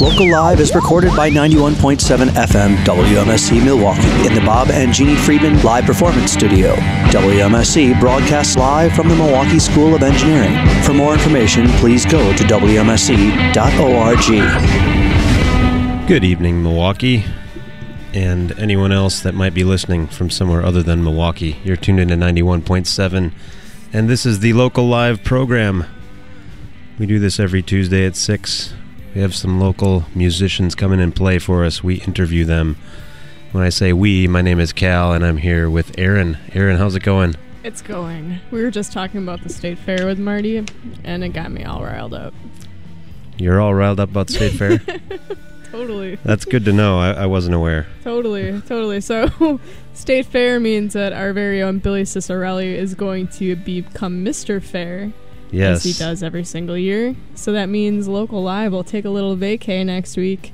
Local Live is recorded by 91.7 FM WMSE Milwaukee in the Bob and Jeannie Friedman Live Performance Studio. WMSE broadcasts live from the Milwaukee School of Engineering. For more information, please go to WMSE.org. Good evening, Milwaukee, and anyone else that might be listening from somewhere other than Milwaukee. You're tuned into 91.7, and this is the local live program. We do this every Tuesday at 6. We have some local musicians come in and play for us. We interview them. When I say we, my name is Cal, and I'm here with Aaron. Aaron, how's it going? It's going. We were just talking about the state fair with Marty, and it got me all riled up. You're all riled up about state fair? Totally. That's good to know. I, I wasn't aware. Totally, totally. So, state fair means that our very own Billy Cicerelli is going to become Mr. Fair. Yes. As he does every single year. So that means local live will take a little vacay next week.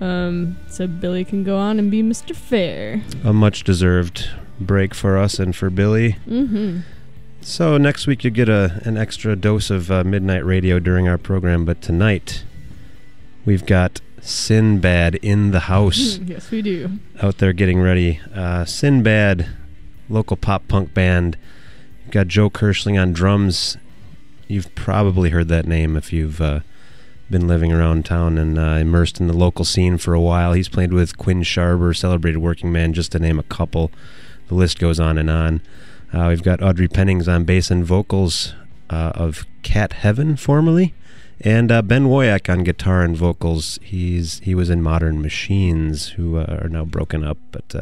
Um, so Billy can go on and be Mr. Fair. A much deserved break for us and for Billy. Mm-hmm. So next week you get a an extra dose of uh, midnight radio during our program, but tonight we've got Sinbad in the house yes, we do. out there getting ready. Uh, Sinbad, local pop punk band. You've got Joe Kirschling on drums. You've probably heard that name if you've uh, been living around town and uh, immersed in the local scene for a while. He's played with Quinn Scharber, Celebrated Working Man, just to name a couple. The list goes on and on. Uh, we've got Audrey Pennings on bass and vocals uh, of Cat Heaven, formerly, and uh, Ben Woyak on guitar and vocals. He's he was in Modern Machines, who uh, are now broken up, but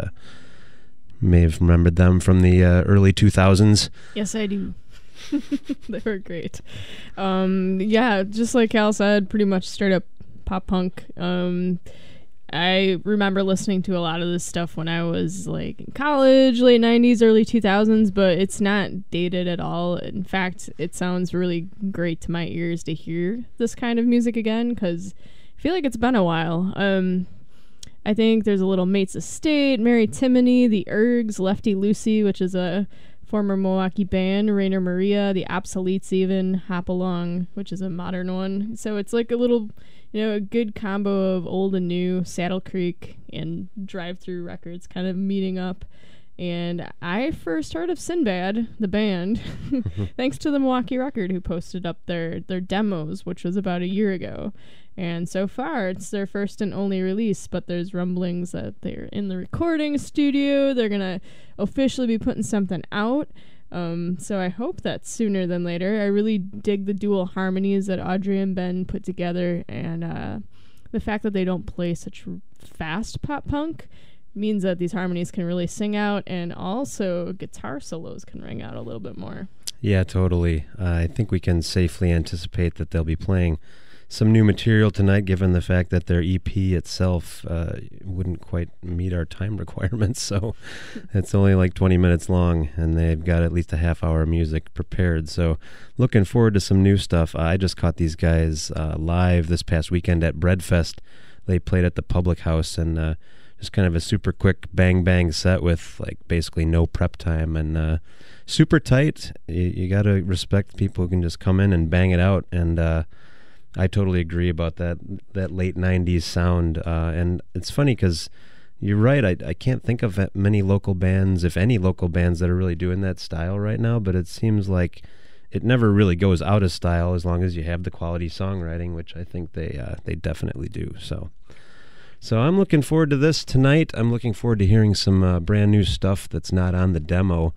may have remembered them from the early 2000s. Yes, I do. they were great. Um, yeah, just like Cal said, pretty much straight up pop punk. Um, I remember listening to a lot of this stuff when I was like in college, late 90s, early 2000s, but it's not dated at all. In fact, it sounds really great to my ears to hear this kind of music again because I feel like it's been a while. Um, I think there's a little Mates of State, Mary Timony, The Ergs, Lefty Lucy, which is a former Milwaukee band, Rainer Maria, The Absolutes, even Hop Along, which is a modern one. So it's like a little, you know, a good combo of old and new, Saddle Creek and Drive-Thru Records kind of meeting up. And I first heard of Sinbad, the band, thanks to the Milwaukee Record, who posted up their their demos, which was about a year ago. And so far, it's their first and only release, but there's rumblings that they're in the recording studio. They're going to officially be putting something out. Um, so I hope that sooner than later. I really dig the dual harmonies that Audrey and Ben put together, and uh, the fact that they don't play such fast pop punk means that these harmonies can really sing out, and also guitar solos can ring out a little bit more. Yeah, totally. Uh, I think we can safely anticipate that they'll be playing some new material tonight, given the fact that their EP itself uh, wouldn't quite meet our time requirements. So it's only like 20 minutes long, and they've got at least a half hour of music prepared. So looking forward to some new stuff. I just caught these guys uh, live this past weekend at Breadfest. They played at the Public House and uh, just kind of a super quick bang bang set with like basically no prep time and uh, super tight. You, you got to respect people who can just come in and bang it out and. Uh, I totally agree about that that late '90s sound, uh, and it's funny because you're right. I I can't think of many local bands, if any local bands, that are really doing that style right now. But it seems like it never really goes out of style as long as you have the quality songwriting, which I think they uh, they definitely do. So. So I'm looking forward to this tonight. I'm looking forward to hearing some uh, brand new stuff that's not on the demo,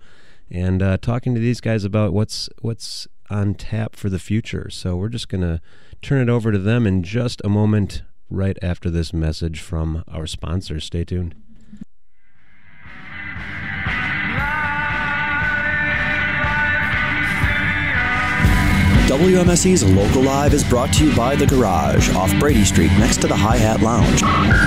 and uh, talking to these guys about what's what's on tap for the future. So we're just gonna turn it over to them in just a moment, right after this message from our sponsors. Stay tuned. WMSE's Local Live is brought to you by The Garage off Brady Street next to the Hi Hat Lounge.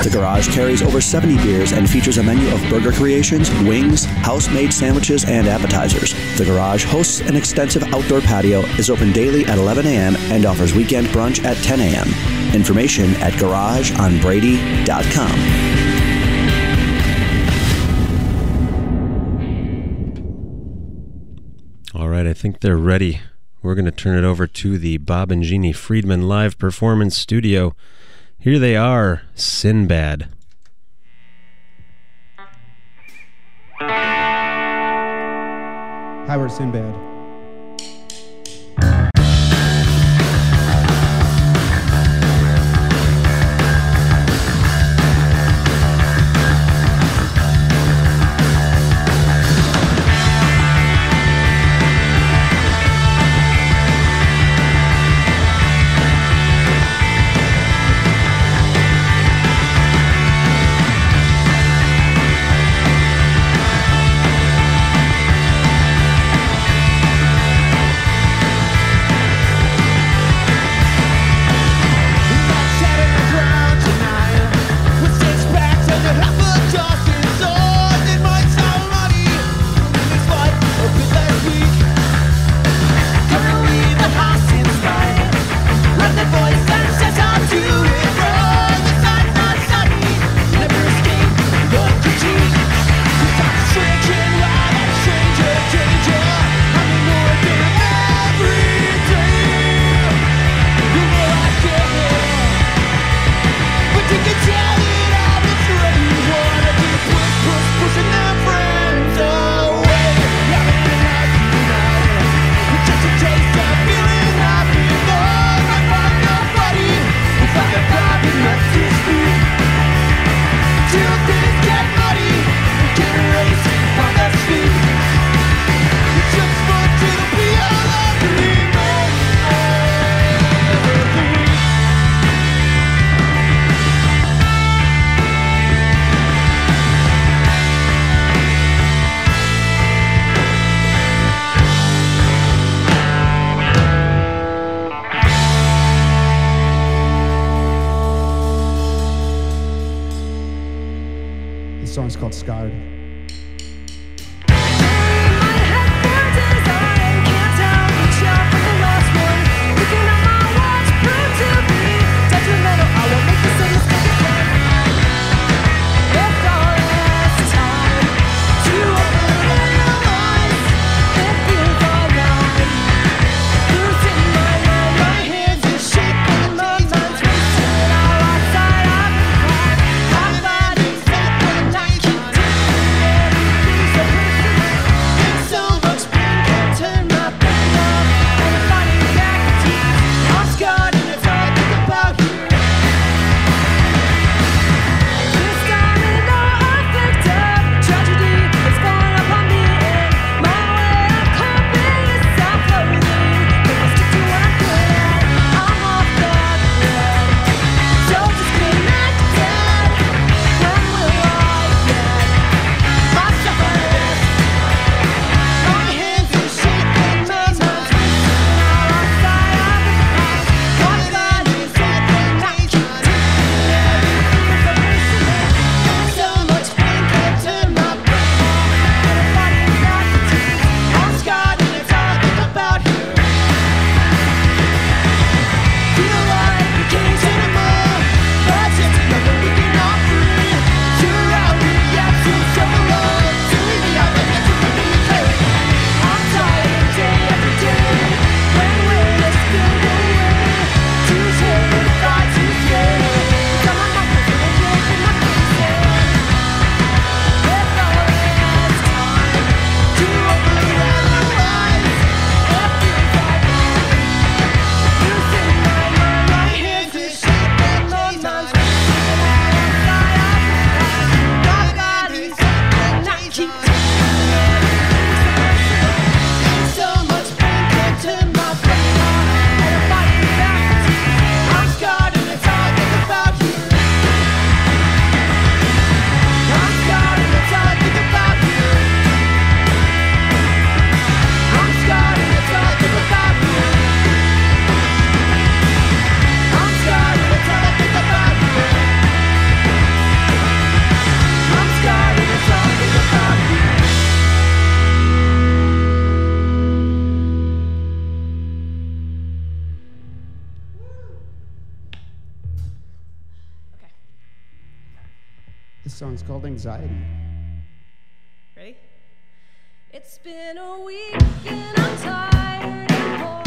The Garage carries over 70 beers and features a menu of burger creations, wings, house made sandwiches, and appetizers. The Garage hosts an extensive outdoor patio, is open daily at 11 a.m., and offers weekend brunch at 10 a.m. Information at garageonbrady.com. All right, I think they're ready we're going to turn it over to the Bob and Jeannie Friedman Live Performance Studio. Here they are, Sinbad. Howard Sinbad. song's called Anxiety. Ready? It's been a week and I'm tired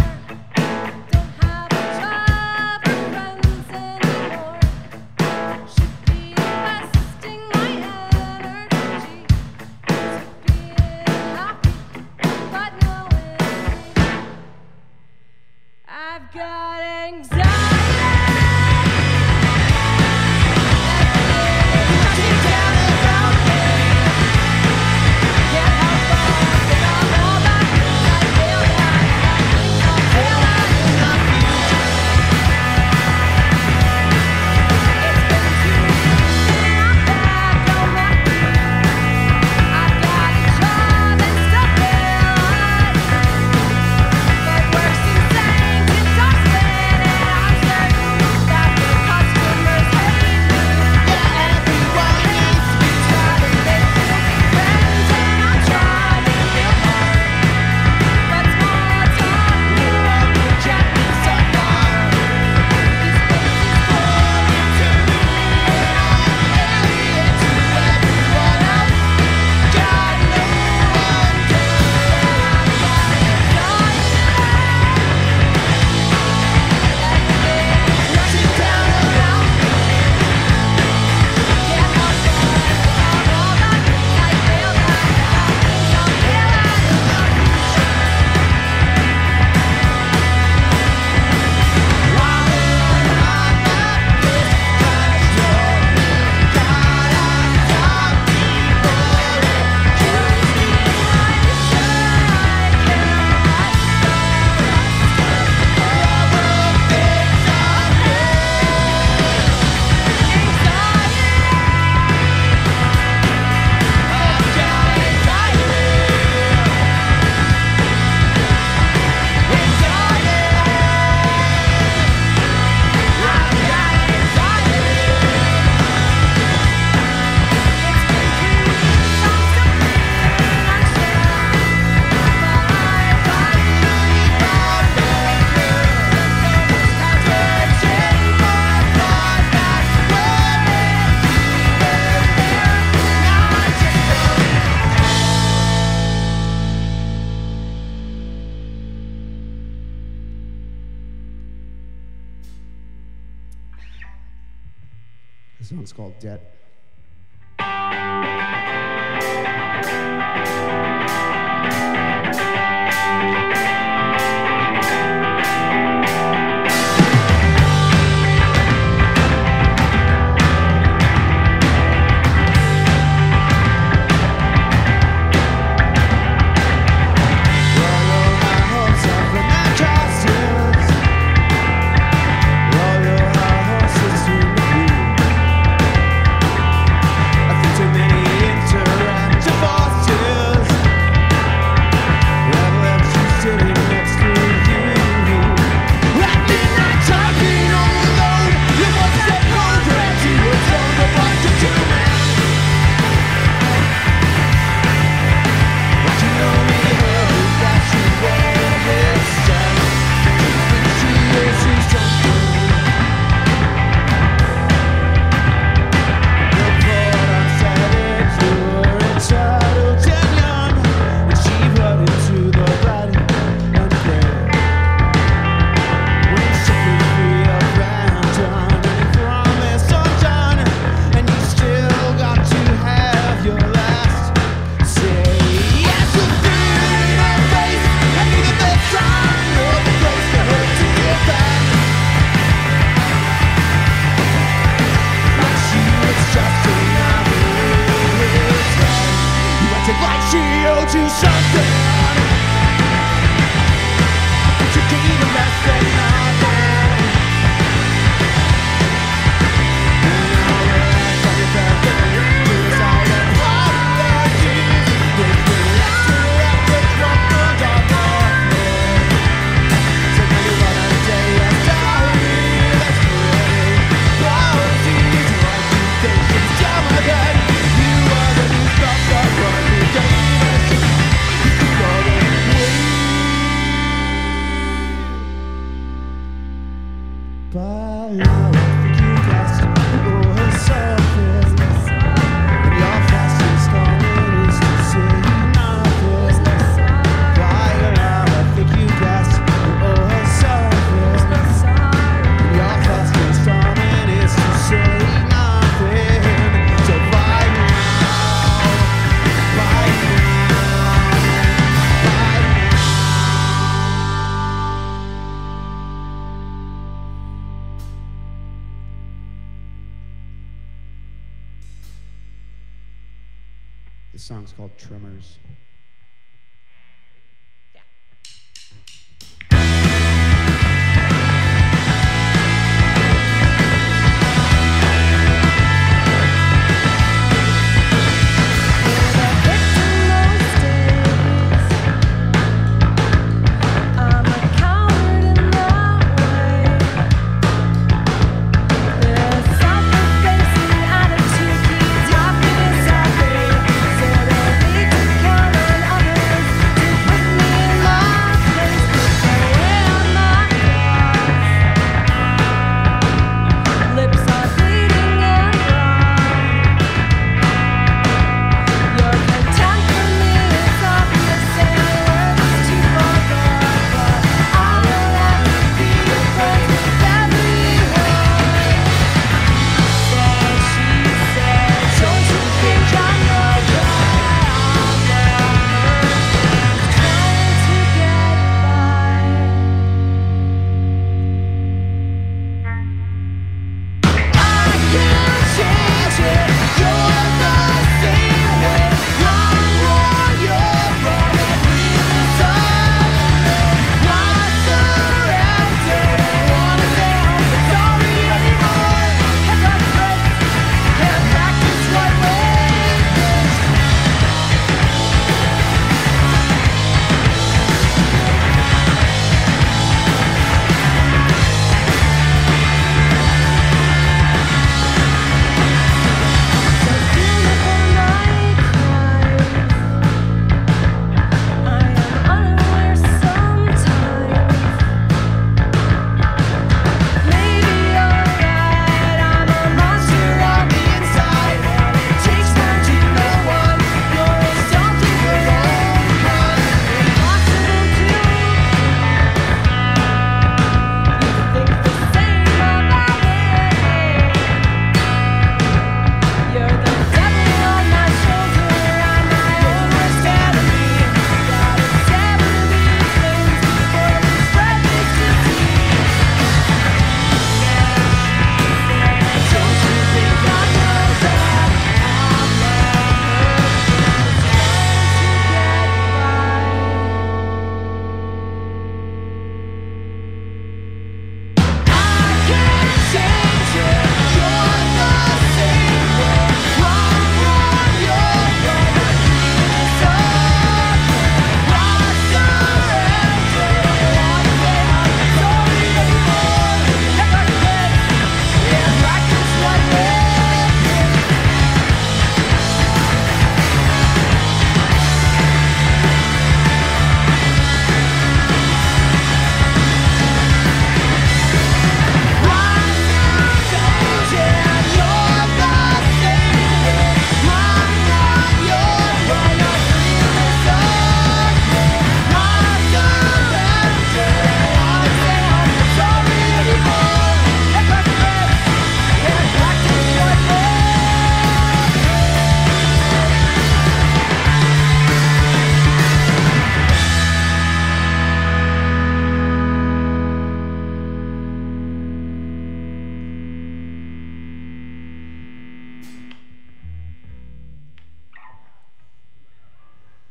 This song's called Tremors.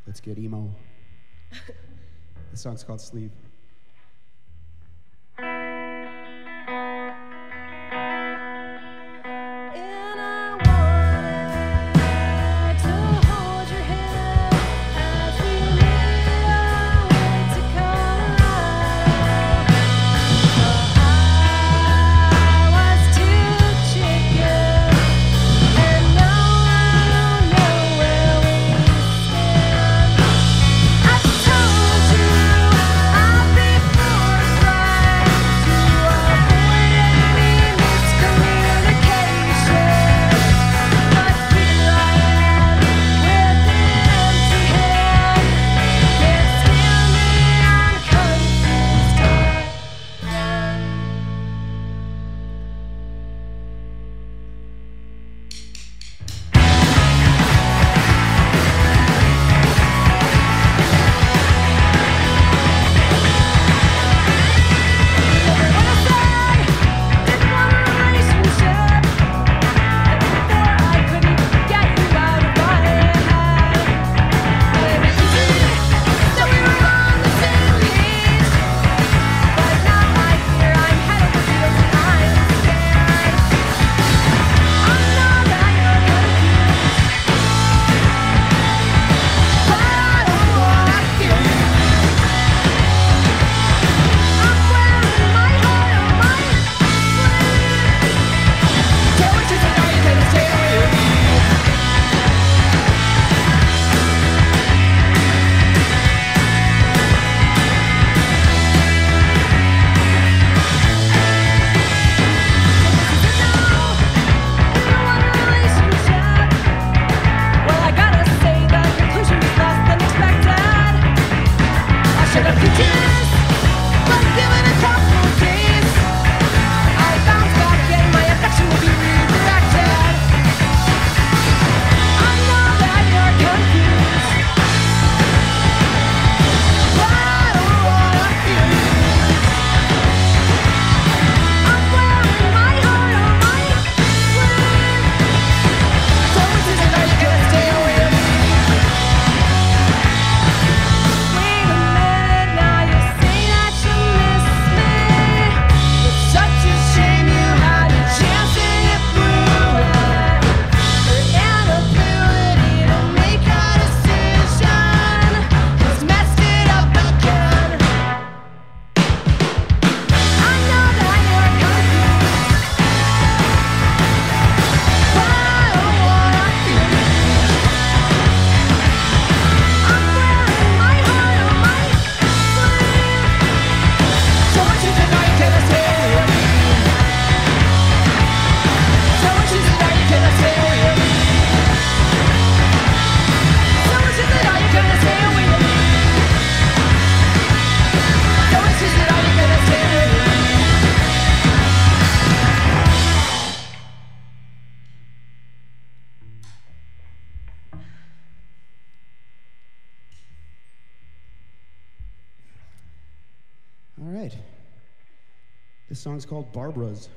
Let's get emo. the song's called Sleep. Barbara's.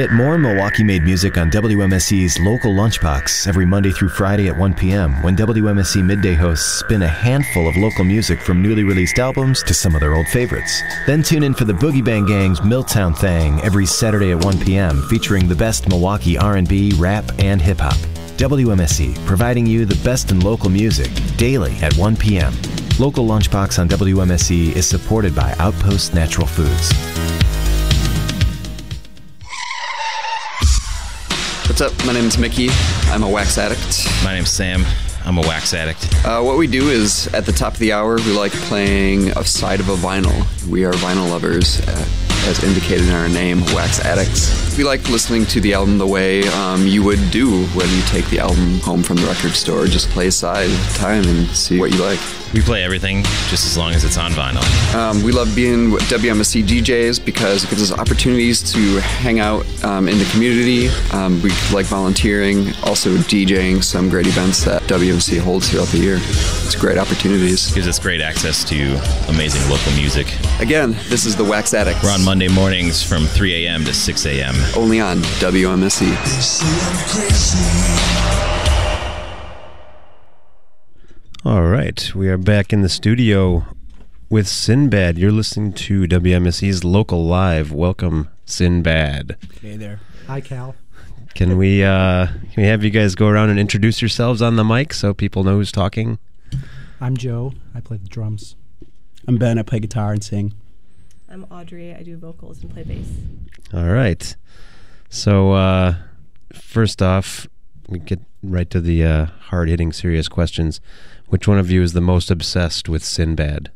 Get more Milwaukee made music on WMSE's local lunchbox every Monday through Friday at 1 p.m. when WMSE midday hosts spin a handful of local music from newly released albums to some of their old favorites. Then tune in for the Boogie Bang Gang's Milltown Thang every Saturday at 1 p.m. featuring the best Milwaukee R&B, rap, and hip hop. WMSE, providing you the best in local music daily at 1 p.m. Local Lunchbox on WMSE is supported by Outpost Natural Foods. What's up? My name is Mickey. I'm a wax addict. My name's Sam. I'm a wax addict. Uh, what we do is, at the top of the hour, we like playing a side of a vinyl. We are vinyl lovers, uh, as indicated in our name, Wax Addicts. We like listening to the album the way um, you would do when you take the album home from the record store. Just play a side at a time and see what you like. We play everything just as long as it's on vinyl. Um, we love being with WMSE DJs because it gives us opportunities to hang out um, in the community. Um, we like volunteering, also DJing some great events that WMC holds throughout the year. It's great opportunities. Gives us great access to amazing local music. Again, this is the Wax Addicts. We're on Monday mornings from 3 a.m. to 6 a.m. Only on WMSE. All right, we are back in the studio with Sinbad. You're listening to WMSE's local live. Welcome, Sinbad. Hey there. Hi, Cal. Can we uh, can we have you guys go around and introduce yourselves on the mic so people know who's talking? I'm Joe. I play the drums. I'm Ben. I play guitar and sing. I'm Audrey. I do vocals and play bass. All right. So uh, first off, we get right to the uh, hard-hitting, serious questions. Which one of you is the most obsessed with Sinbad?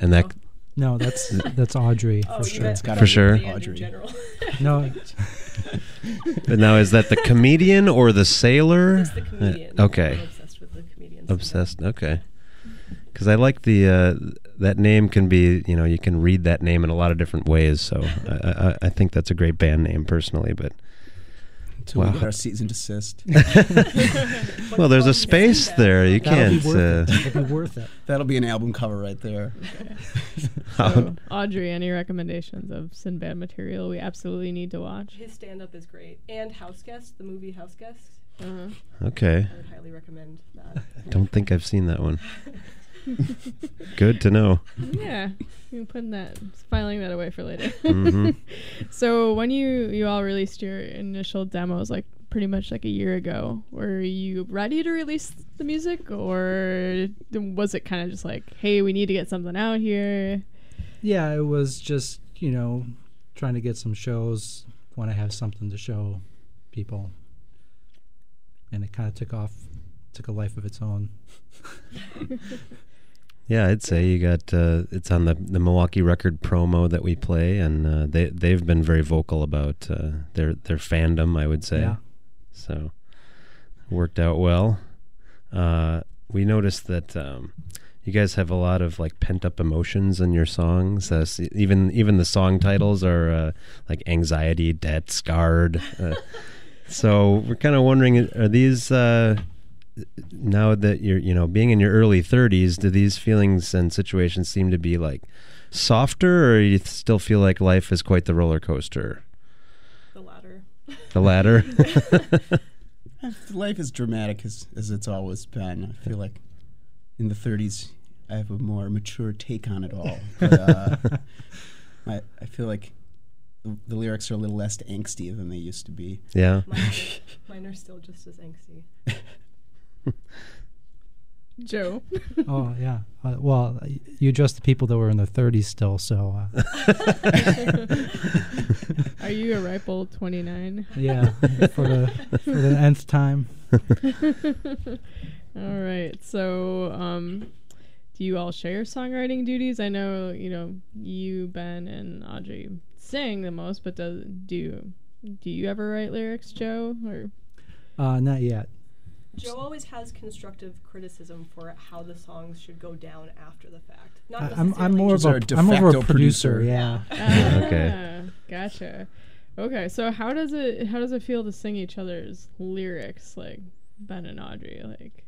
And that No, that's that's Audrey Oh, for sure. meant For sure. Audrey. general. No, but now is that the comedian or the sailor? it's the comedian. Uh, okay. I'm obsessed with the comedians. Obsessed. Okay. Because I like the uh, that name can be you know you can read that name in a lot of different ways. So I, I, I think that's a great band name personally. But Until Wow. we get our cease and desist. well, there's a space there. You that'll can't. be worth Uh, it. It'll be worth it. That'll be an album cover right there. So, Audrey, any recommendations of Sinbad material we absolutely need to watch? His stand-up is great, and House Guest, the movie House Guest. Uh-huh. okay. I would highly recommend that. I Don't think I've seen that one. Good to know. Yeah, you putting that, filing that away for later. Mhm. so when you you all released your initial demos, like pretty much like a year ago, were you ready to release the music, or was it kind of just like, hey, we need to get something out here? Yeah, it was just you know trying to get some shows. Want to have something to show people, and it kind of took off, took a life of its own. Yeah, I'd say you got uh, it's on the the Milwaukee record promo that we play, and uh, they they've been very vocal about uh, their their fandom. I would say, Yeah. so worked out well. Uh, we noticed that um, you guys have a lot of like pent up emotions in your songs. Uh, even even the song titles are uh, like anxiety, debt, scarred. Uh, so we're kind of wondering, are these uh, now that you're you know being in your early 30s do these feelings and situations seem to be like softer or you still feel like life is quite the roller coaster The latter. the latter Life is dramatic as, as it's always been. I feel like in the 30s, I have a more mature take on it all. But, uh, I, I feel like the, the lyrics are a little less angsty than they used to be. yeah Mine, mine are still just as angsty. Joe. Oh yeah. Uh, well, you addressed the people that were in their 30s still, so uh, Are you a ripe old 29? yeah, for the for the nth time. all right. So, um, do you all share songwriting duties? I know, you know, you, Ben, and Audrey sing the most, but does do you, do you ever write lyrics, Joe? Or Uh, not yet. Joe always has constructive criticism for how the songs should go down after the fact. Not I, I'm I'm more of He's our a de I'm more of a producer. producer. Yeah. Okay. Ah, Gotcha. Okay, so how does it how does it feel to sing each other's lyrics like Ben and Audrey? Like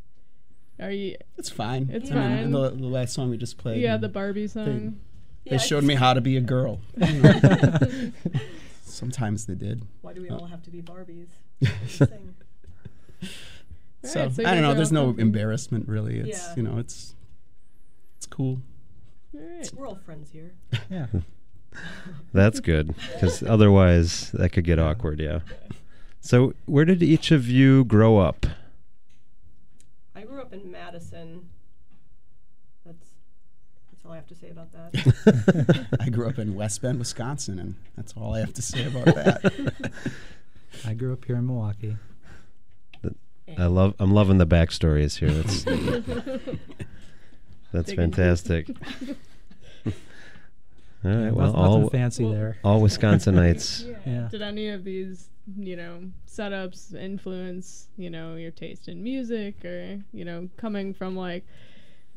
are you It's fine. It's I mean, fine. the, the last song we just played. yeah, the Barbie song? They showed me how to be a girl. Sometimes they did. Why do we Uh, all have to be Barbies? Sing. So, Alright, so I don't know. There's all no comfy. embarrassment really. It's Yeah. you know it's it's cool. Alright. We're all friends here. Yeah. That's good because otherwise that could get awkward. Yeah. So, where did each of you grow up? I grew up in Madison. That's that's all I have to say about that. I grew up in West Bend, Wisconsin, and that's all I have to say about that. I grew up here in Milwaukee. I love. I'm loving the backstories here. That's that's fantastic. All right. Yeah, Well, noth- all nothing fancy there. all Wisconsinites. Yeah. Did any of these, you know, setups influence, you know, your taste in music or, you know, coming from like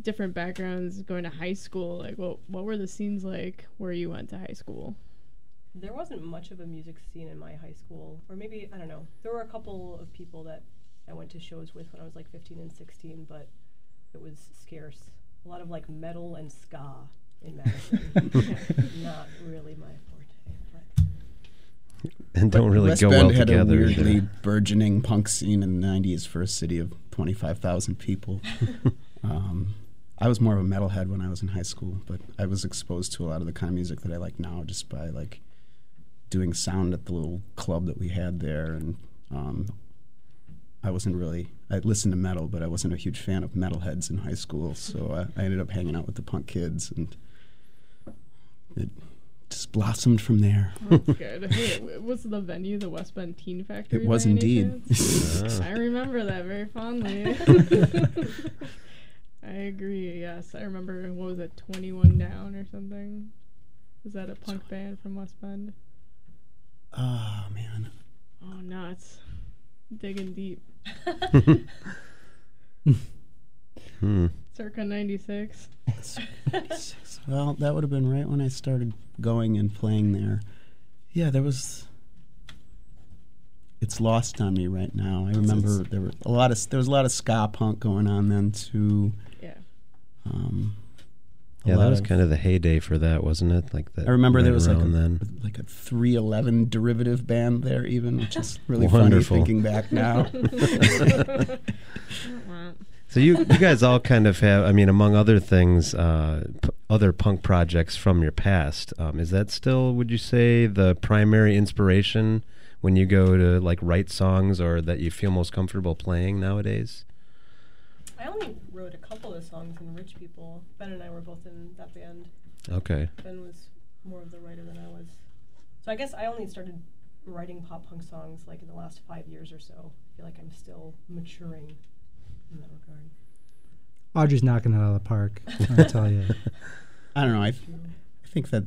different backgrounds, going to high school? Like, what what were the scenes like where you went to high school? there wasn't much of a music scene in my high school, or maybe I don't know. There were a couple of people that I went to shows with when I was like 15 and 16, but it was scarce. A lot of like metal and ska in Madison. Not really my forte. But and don't But really West go Bend well had together. a weirdly either. burgeoning punk scene in the '90s for a city of 25,000 people. um, I was more of a metalhead when I was in high school, but I was exposed to a lot of the kind of music that I like now just by like doing sound at the little club that we had there, and um, I wasn't really. I listened to metal, but I wasn't a huge fan of metalheads in high school, so I, I ended up hanging out with the punk kids, and it just blossomed from there. That's good. Hey, w- was the venue the West Bend Teen Factory? It was indeed. chance? I remember that very fondly. I agree. Yes, I remember. What was it? Twenty One Down or something? Was that a punk band from West Bend? Oh man, Oh, nuts! Digging deep. Hmm. Circa '96. Well, that would have been right when I started going and playing there. Yeah, there was. It's lost on me right now. I remember there were a lot of there was a lot of ska punk going on then too. Yeah. Um, a Yeah, that was of- kind of the heyday for that, wasn't it? Like that. I remember there was like a, then. like a 311 derivative band there, even, which is really Wonderful. funny thinking back now. So you, you guys all kind of have, I mean, among other things, uh, p- other punk projects from your past. Um, is that still, would you say, the primary inspiration when you go to like write songs or that you feel most comfortable playing nowadays? I only wrote a couple of songs in Rich People. Ben and I were both in that band. Okay. Ben was more of the writer than I was. So I guess I only started writing pop punk songs like in the last five years or so. I feel like I'm still maturing in that regard. Audrey's knocking it out of the park. I tell you. I don't know. I, th- I think that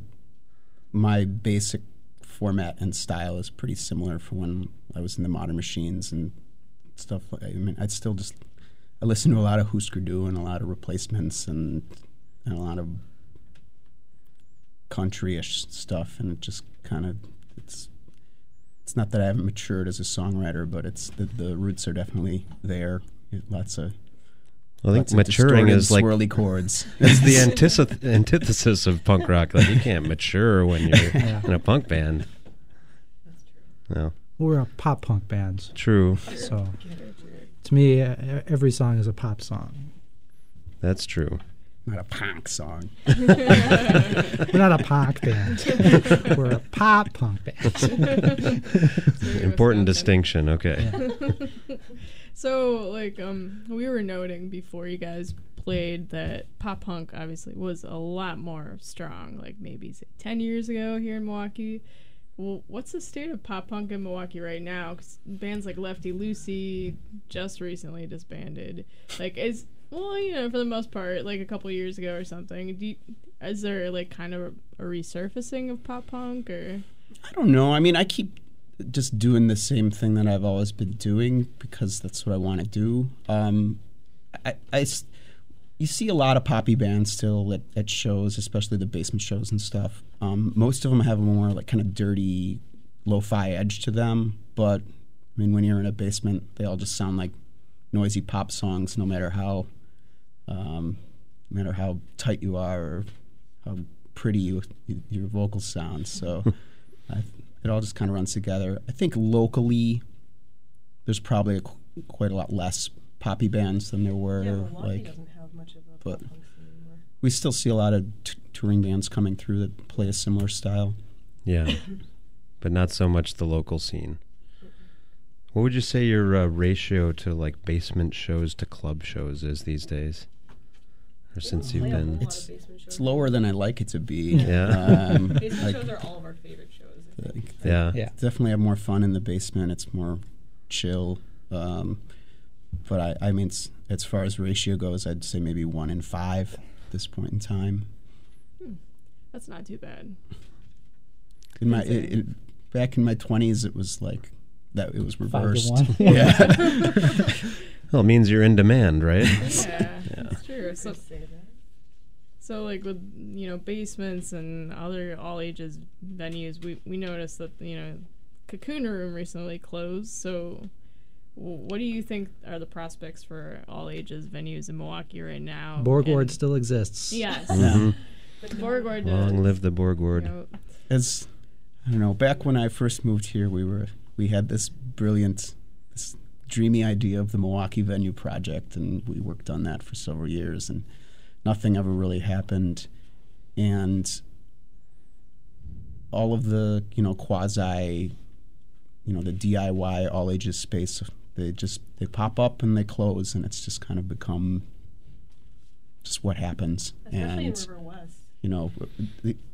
my basic format and style is pretty similar for when I was in the Modern Machines and stuff. I mean, I'd still just I listen to a lot of Hüsker Dü and a lot of replacements and and a lot of country-ish stuff, and it just kind of it's it's not that I haven't matured as a songwriter, but it's the, the roots are definitely there. Lots of I think maturing is like swirly chords. it's the antith- antithesis of punk rock. Like you can't mature when you're Yeah. in a punk band. No, We're a pop punk band, true. so to me, every song is a pop song. That's true. not a punk song. We're not a punk band. We're a pop punk band. Important distinction. Okay. So, like, um, we were noting before you guys played that pop punk obviously was a lot more strong, like maybe say ten years ago here in Milwaukee. Well, what's the state of pop punk in Milwaukee right now? Because bands like Lefty Lucy just recently disbanded. Like, is well, you know, for the most part, like a couple years ago or something. You, is there like kind of a, a resurfacing of pop punk or? I don't know. I mean, I keep just doing the same thing that I've always been doing because that's what I want to do. Um, I, I you see a lot of poppy bands still at, at shows, especially the basement shows and stuff. Um, most of them have a more like kind of dirty, lo-fi edge to them. But I mean, when you're in a basement, they all just sound like noisy pop songs, no matter how, um, no matter how tight you are or how pretty you, your vocals sound. So. I, it all just kind of runs together. I think locally, there's probably a, quite a lot less poppy bands than there were. Yeah, Milwaukee like, but- pop punk scene anymore. we still see a lot of t- touring bands coming through that play a similar style. Yeah, but not so much the local scene. What would you say your uh, ratio to like basement shows to club shows is these days? Or since you've play a whole been, It's- of basement shows. It's lower than I like it to be. Yeah. Um, Basement like, shows are all of our favorite shows. I think. like, yeah, Yeah. definitely have more fun in the basement. It's more chill. Um, but I, I mean, it's, as far as ratio goes, I'd say maybe one in five at this point in time. Hmm. That's not too bad. In my it, it, back in my twenties, it was like that. It was to reversed. one. yeah. well, it means you're in demand, right? Yeah, that's true. So, so like with you know basements and other all ages venues, we we noticed that you know Cocoon Room recently closed. So, w- what do you think are the prospects for all ages venues in Milwaukee right now? Borgward And- still exists. Yes, Mhm. Borgward. Long does, live the Borgward. you know, As I don't know, back when I first moved here, we were we had this brilliant, this dreamy idea of the Milwaukee Venue Project, and we worked on that for several years, and nothing ever really happened. And all of the you know quasi, you know the DIY all ages space, they just they pop up and they close, and it's just kind of become just what happens. Especially and in River West. you know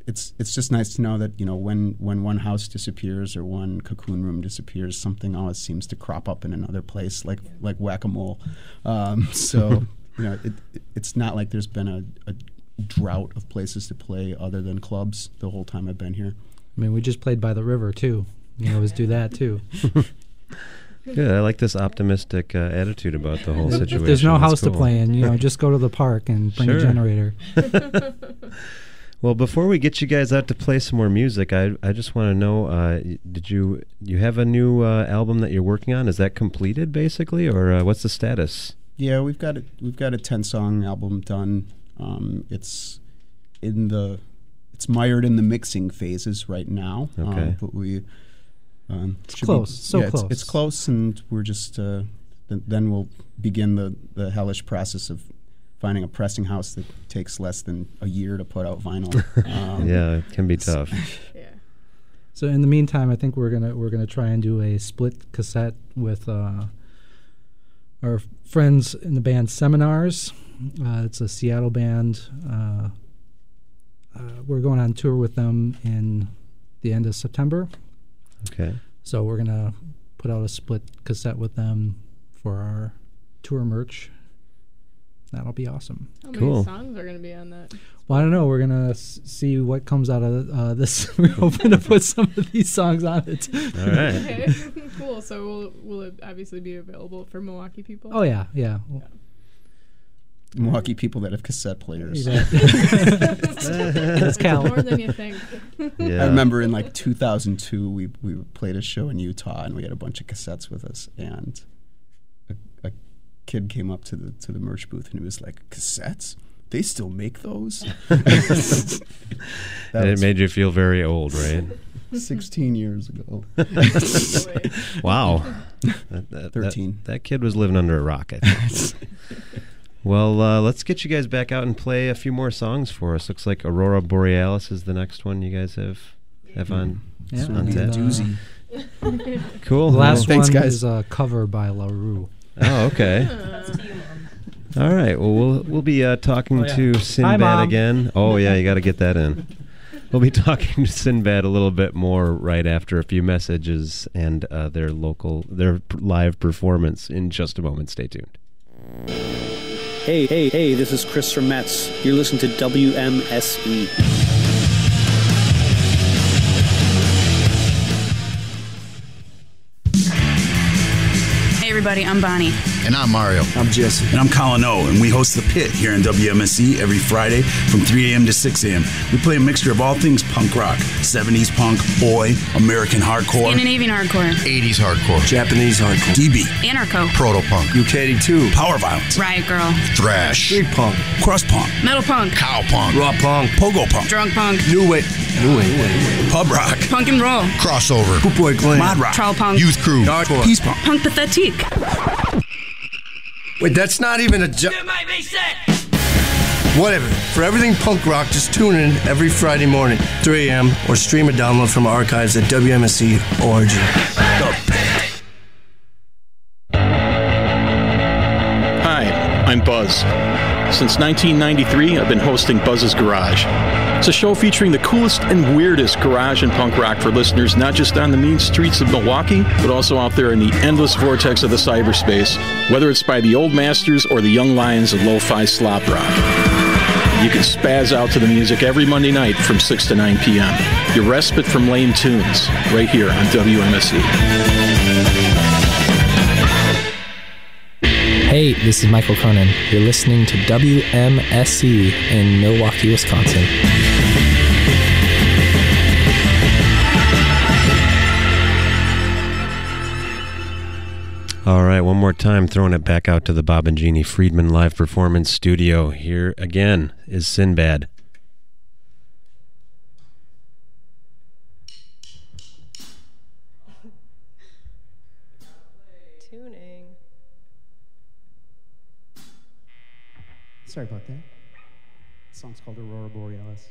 it's it's just nice to know that you know when when one house disappears or one cocoon room disappears something always seems to crop up in another place like like whack-a-mole um, so you know it, it, it's not like there's been a, a drought of places to play other than clubs the whole time I've been here I mean, we just played by the river too. You always do that too. Good. I like this optimistic uh, attitude about the whole situation. There's no That's house to play in, you know, just go to the park and bring Sure. a generator. Well, before we get you guys out to play some more music, I I just want to know, uh, did you you have a new uh, album that you're working on? Is that completed basically, or uh, what's the status? Yeah, we've got a we've got a ten song album done. Um, it's in the it's mired in the mixing phases right now. um, Okay. but we um, It's should close, so yeah, It's, it's close. close, and we're just uh, th- then we'll begin the the hellish process of finding a pressing house that takes less than a year to put out vinyl. Um, yeah, it can be tough. yeah. So in the meantime, I think we're gonna we're gonna try and do a split cassette with uh, our friends in the band Seminars. Uh, it's a Seattle band. Uh, uh, we're going on tour with them in the end of September. Okay. So we're gonna put out a split cassette with them for our tour merch. That'll be awesome. How many Cool. songs are going to be on that? Well, I don't know. We're gonna s- see what comes out of uh, this. We're hoping to put some of these songs on it. All right. Okay, cool. So will will it obviously be available for Milwaukee people? Oh yeah, yeah. Well, Milwaukee people that have cassette players. That's Cal. More than you think. Yeah. I remember in like 2002, we we played a show in Utah, and we had a bunch of cassettes with us, and a, a kid came up to the to the merch booth, and he was like, "Cassettes? They still make those?" that And it made you feel very old, right? 16 years ago. Wow. That, that- that- 13. That, kid was living under a rock, I think. Well, uh, let's get you guys back out and play a few more songs for us. Looks like Aurora Borealis is the next one you guys have have on. Yeah, on we tap. doozy. Cool. The last Thanks, one guys. is a cover by La Rue. Oh, okay. That's to you, Mom. All right. Well, we'll we'll be uh, talking Oh, yeah. to Sinbad Mom. again. Oh yeah, you got to get that in. We'll be talking to Sinbad a little bit more right after a few messages and uh, their local their live performance in just a moment. Stay tuned. Hey, hey, hey, this is Chris from Metz. You're listening to WMSE. Everybody, I'm Bonnie. And I'm Mario. I'm Jesse. And I'm Colin O, and we host The Pit here in WMSE every Friday from 3 a.m. to 6 a.m. We play a mixture of all things punk rock 70s punk, oi, American hardcore, Scandinavian hardcore, 80s hardcore, Japanese hardcore, DB, anarcho, proto punk, UK82, power violence, riot grrrl, thrash, street punk, crust punk, metal punk, cow punk, raw punk, pogo punk, drunk punk, new wave, New wave. Pub rock. Punk and roll. Crossover. Boot boy glam. Mod rock. Troll punk. Youth crew. Hardcore. Peace punk. Punk pathetique. Wait, that's not even a jo- Whatever. For everything punk rock, just tune in every Friday morning, 3 a.m., or stream a download from archives at WMSE.org. Hi, I'm Buzz. Since 1993, I've been hosting Buzz's Garage. It's a show featuring the coolest and weirdest garage and punk rock for listeners not just on the mean streets of Milwaukee, but also out there in the endless vortex of the cyberspace, whether it's by the old masters or the young lions of lo-fi slop rock. You can spaz out to the music every Monday night from 6 to 9 p.m. Your respite from lame tunes, right here on WMSE. Hey, this is Michael Cronin. You're listening to WMSE in Milwaukee, Wisconsin. All right, one more time, throwing it back out to the Bob and Jeannie Friedman live performance studio. Here again is Sinbad. Sorry about that. The song's called Aurora Borealis.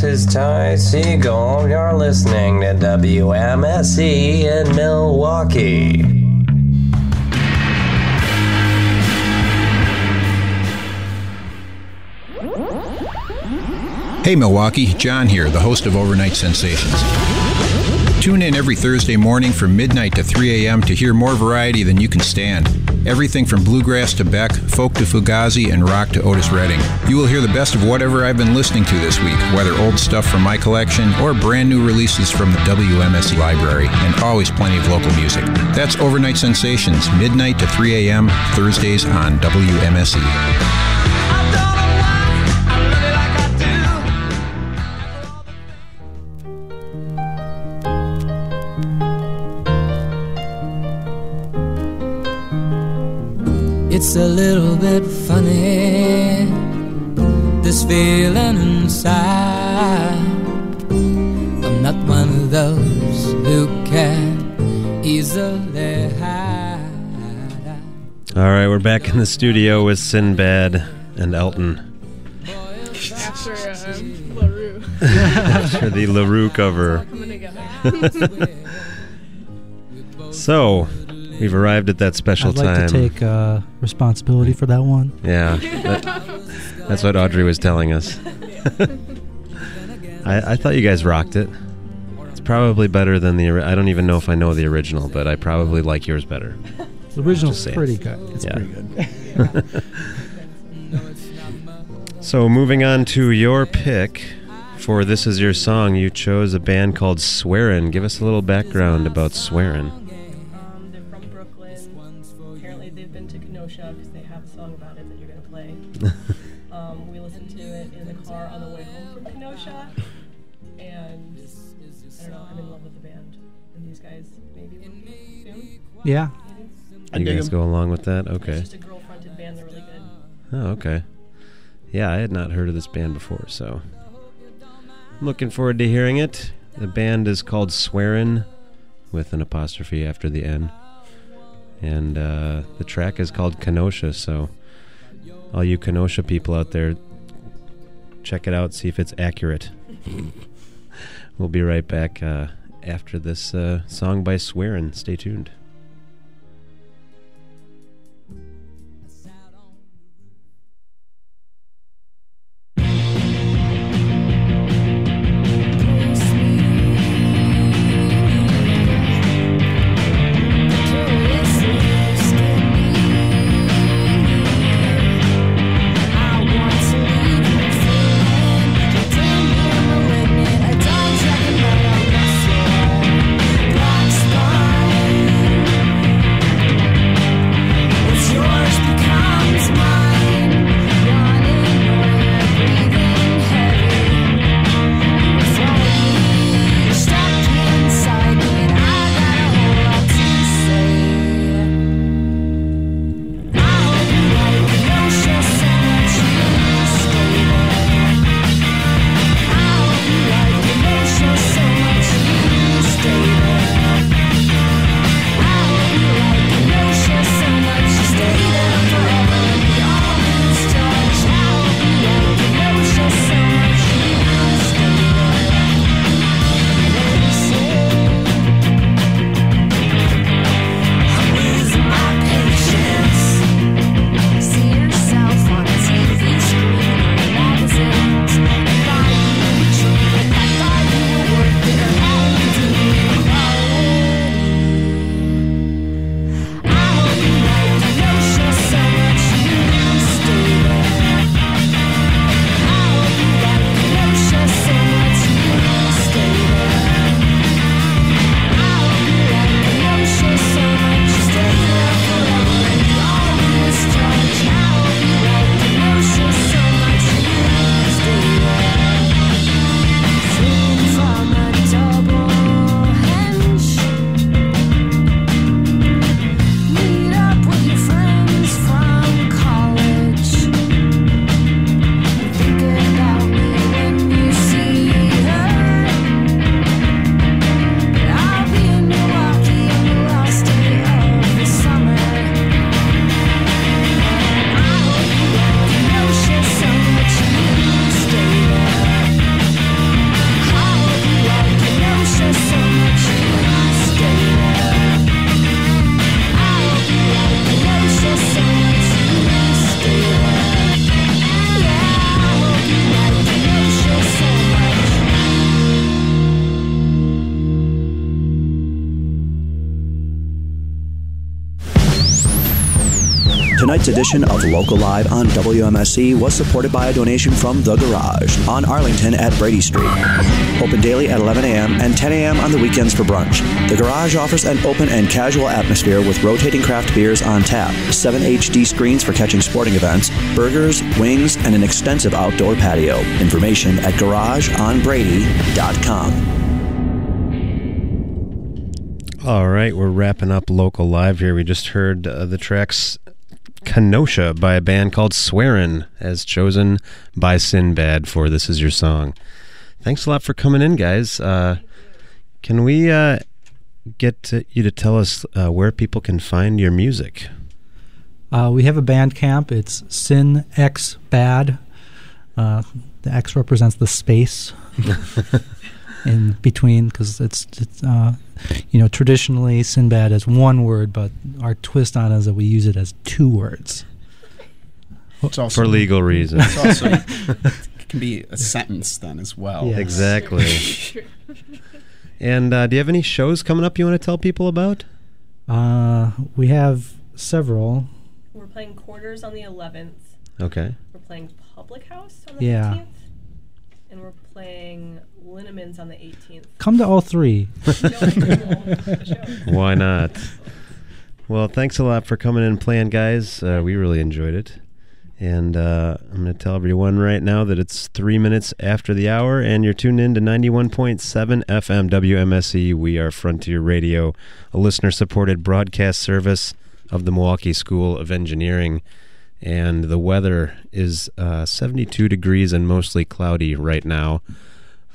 This is Ty Siegel. You're listening to WMSE in Milwaukee. Hey Milwaukee, John here, the host of Overnight Sensations. Tune in every Thursday morning from midnight to 3 a.m. to hear more variety than you can stand. Everything from bluegrass to Beck, folk to Fugazi, and rock to Otis Redding. You will hear the best of whatever I've been listening to this week, whether old stuff from my collection or brand new releases from the WMSE library, and always plenty of local music. That's Overnight Sensations, midnight to 3 a.m., Thursdays on E. It's a little bit funny, this feeling inside. I'm not one of those who can easily hide. All right, we're back in the studio with Sinbad and Elton. After um, LaRue. After the LaRue cover. Coming together. so, we've arrived at that special I'd like time. to take uh, responsibility for that one. Yeah, that- that's what Audrey was telling us. I, I thought you guys rocked it. It's probably better than the. I don't even know if I know the original, but I probably like yours better. The original's pretty good. It's Yeah. pretty good. So moving on to your pick for this is your song, you chose a band called Swearin. Give us a little background about Swearin. Soon. Yeah. You guys go along with that? Okay. It's just a girl-fronted band. They're really good. Oh, okay. Yeah, I had not heard of this band before, so I'm looking forward to hearing it. The band is called Swearin, with an apostrophe after the N, and uh, the track is called Kenosha. So, all you Kenosha people out there, check it out, see if it's accurate. we'll be right back uh, after this uh, song by Swearin. Stay tuned. Edition of Local Live on WMSE was supported by a donation from The Garage on Arlington at Brady Street. Open daily at 11 a.m. and 10 a.m. on the weekends for brunch. The Garage offers an open and casual atmosphere with rotating craft beers on tap, 7 HD screens for catching sporting events, burgers, wings, and an extensive outdoor patio. Information at garageonbrady.com. All right, we're wrapping up local live here. We just heard uh, the tracks Kenosha by a band called Swearin', as chosen by Sinbad for This Is Your Song. Thanks a lot for coming in, guys. Uh, can we uh, get you to tell us uh, where people can find your music? Uh, we have a band camp. It's Sin X Bad. Uh, the X represents the space in between because it's, it's uh, you know traditionally Sinbad is one word, but our twist on it is that we use it as two words. It's also- For legal reasons. It's also it can be a sentence then as well. Yes. Exactly. and uh, do you have any shows coming up you want to tell people about? Uh, we have several. We're playing Quarters on the 11th. Okay. We're playing Public House on the Yeah. 15th. And we're playing Linneman's on the 18th. Come to all three. Why not? Well, thanks a lot for coming and playing, guys. Uh, we really enjoyed it. And uh, I'm going to tell everyone right now that it's three minutes after the hour, and you're tuned in to 91.7 FM WMSE. We are Frontier Radio, a listener supported broadcast service of the Milwaukee School of Engineering. And the weather is uh, 72 degrees and mostly cloudy right now.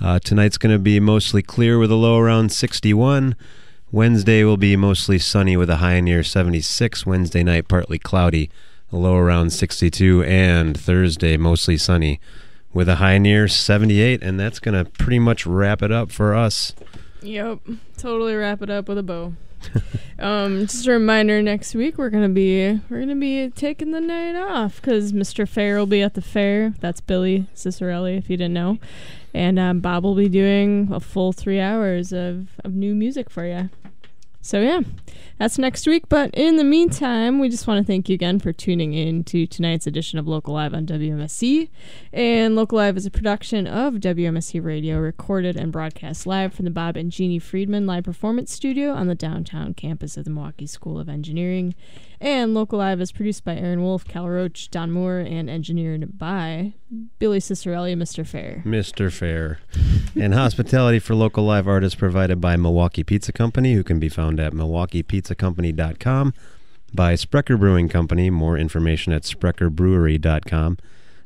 Uh, tonight's going to be mostly clear with a low around 61. Wednesday will be mostly sunny with a high near 76. Wednesday night, partly cloudy, a low around 62. And Thursday, mostly sunny with a high near 78. And that's going to pretty much wrap it up for us. Yep, totally wrap it up with a bow. um, just a reminder: next week we're gonna be we're gonna be taking the night off because Mr. Fair will be at the fair. That's Billy Cicerelli, if you didn't know, and um, Bob will be doing a full three hours of of new music for you. So yeah, that's next week. But in the meantime, we just want to thank you again for tuning in to tonight's edition of Local Live on WMSE. And Local Live is a production of WMSE Radio, recorded and broadcast live from the Bob and Jeannie Friedman Live Performance Studio on the downtown campus of the Milwaukee School of Engineering. And Local Live is produced by Aaron Wolf, Cal Roach, Don Moore, and engineered by Billy Cicerelli and Mr. Fair. Mr. Fair. and hospitality for local live artists provided by Milwaukee Pizza Company, who can be found at milwaukeepizzacompany.com, by Sprecher Brewing Company, more information at sprecherbrewery.com,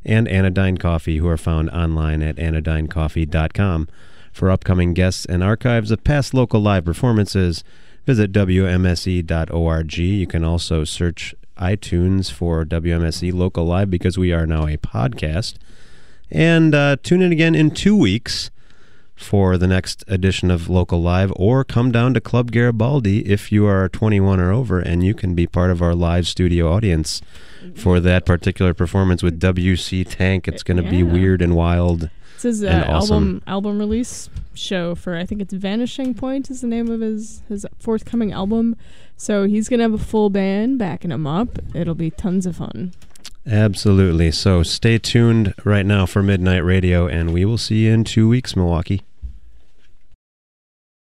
and Anodyne Coffee, who are found online at anodynecoffee.com. For upcoming guests and archives of past local live performances, visit WMSE.org. You can also search iTunes for WMSE Local Live because we are now a podcast. And uh, tune in again in two weeks for the next edition of Local Live, or come down to Club Garibaldi if you are 21 or over, and you can be part of our live studio audience for that particular performance with WC Tank. It's going to be weird and wild. This is an awesome. album album release show for I think it's Vanishing Point is the name of his his forthcoming album. So he's gonna have a full band backing him up. It'll be tons of fun. Absolutely. So stay tuned right now for Midnight Radio, and we will see you in two weeks, Milwaukee.